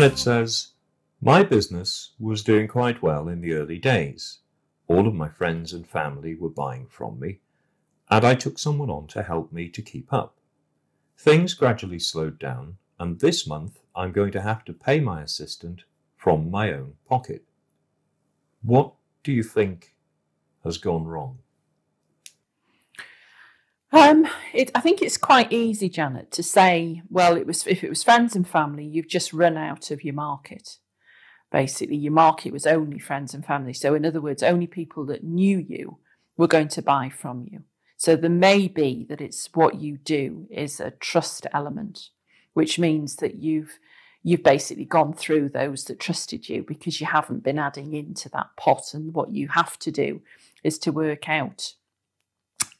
It says, My business was doing quite well in the early days. All of my friends and family were buying from me, and I took someone on to help me to keep up. Things gradually slowed down, and this month I'm going to have to pay my assistant from my own pocket. What do you think has gone wrong? Um, it, I think it's quite easy, Janet, to say, well, it was if it was friends and family, you've just run out of your market. Basically, your market was only friends and family. So, in other words, only people that knew you were going to buy from you. So, there may be that it's what you do is a trust element, which means that you've you've basically gone through those that trusted you because you haven't been adding into that pot. And what you have to do is to work out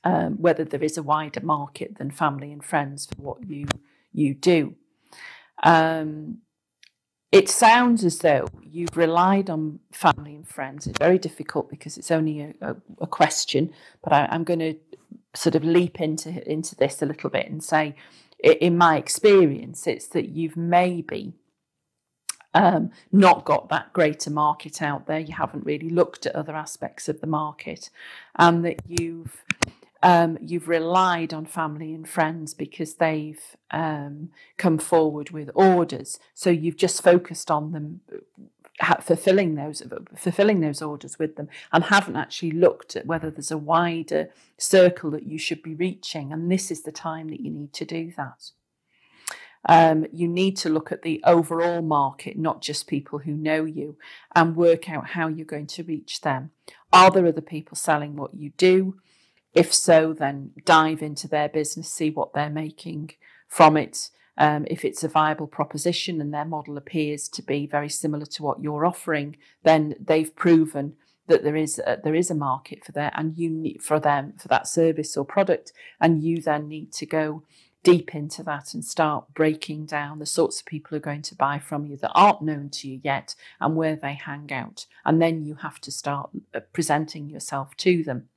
um, whether there is a wider market than family and friends for what you you do. Um, it sounds as though you've relied on family and friends. It's very difficult because it's only a, a, a question, but I, I'm going to sort of leap into into this a little bit and say, in my experience, it's that you've maybe um, not got that greater market out there. You haven't really looked at other aspects of the market, and that you've um, you've relied on family and friends because they've um, come forward with orders. So you've just focused on them fulfilling those fulfilling those orders with them and haven't actually looked at whether there's a wider circle that you should be reaching and this is the time that you need to do that. Um, you need to look at the overall market not just people who know you and work out how you're going to reach them. Are there other people selling what you do if so, then dive into their business, see what they're making from it. Um, if it's a viable proposition and their model appears to be very similar to what you're offering, then they've proven that there is a, there is a market for that, and you need for them for that service or product, and you then need to go deep into that and start breaking down the sorts of people who are going to buy from you that aren't known to you yet and where they hang out, and then you have to start uh, presenting yourself to them.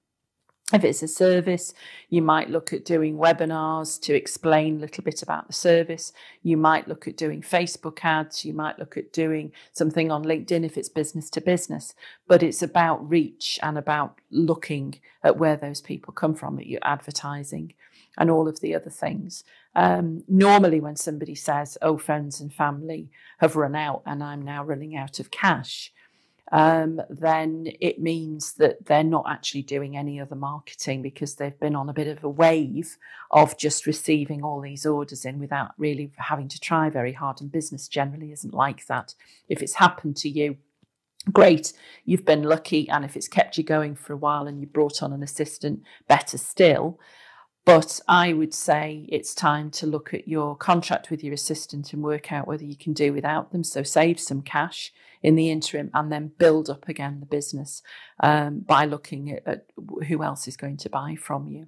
If it's a service, you might look at doing webinars to explain a little bit about the service. You might look at doing Facebook ads. You might look at doing something on LinkedIn if it's business to business. But it's about reach and about looking at where those people come from, at your advertising and all of the other things. Um, normally, when somebody says, Oh, friends and family have run out and I'm now running out of cash, um, then it means that they're not actually doing any other marketing because they've been on a bit of a wave of just receiving all these orders in without really having to try very hard. And business generally isn't like that. If it's happened to you, great, you've been lucky. And if it's kept you going for a while and you brought on an assistant, better still. But I would say it's time to look at your contract with your assistant and work out whether you can do without them. So save some cash in the interim and then build up again the business um, by looking at, at, who else is going to buy from you.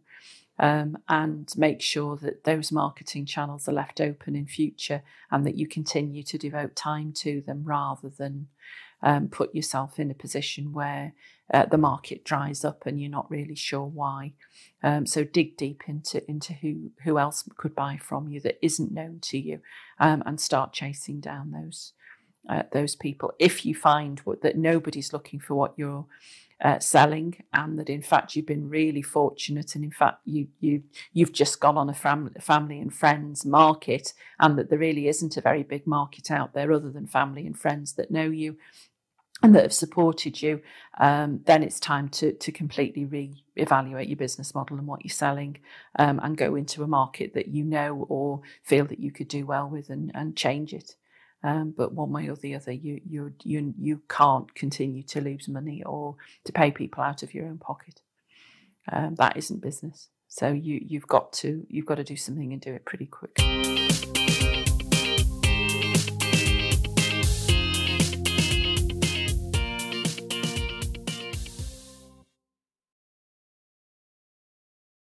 Um, and make sure that those marketing channels are left open in future and that you continue to devote time to them rather than um, put yourself in a position where uh, the market dries up and you're not really sure why. Um, so dig deep into into who who else could buy from you that isn't known to you, um, and start chasing down those uh, those people. If you find what, that nobody's looking for what you're uh, selling, and that in fact you've been really fortunate, and in fact you you you've just gone on a fam- family and friends market, and that there really isn't a very big market out there other than family and friends that know you. And that have supported you, um, then it's time to to completely re-evaluate your business model and what you're selling, um, and go into a market that you know or feel that you could do well with, and, and change it. Um, but one way or the other, you you you you can't continue to lose money or to pay people out of your own pocket. Um, that isn't business. So you you've got to you've got to do something and do it pretty quick.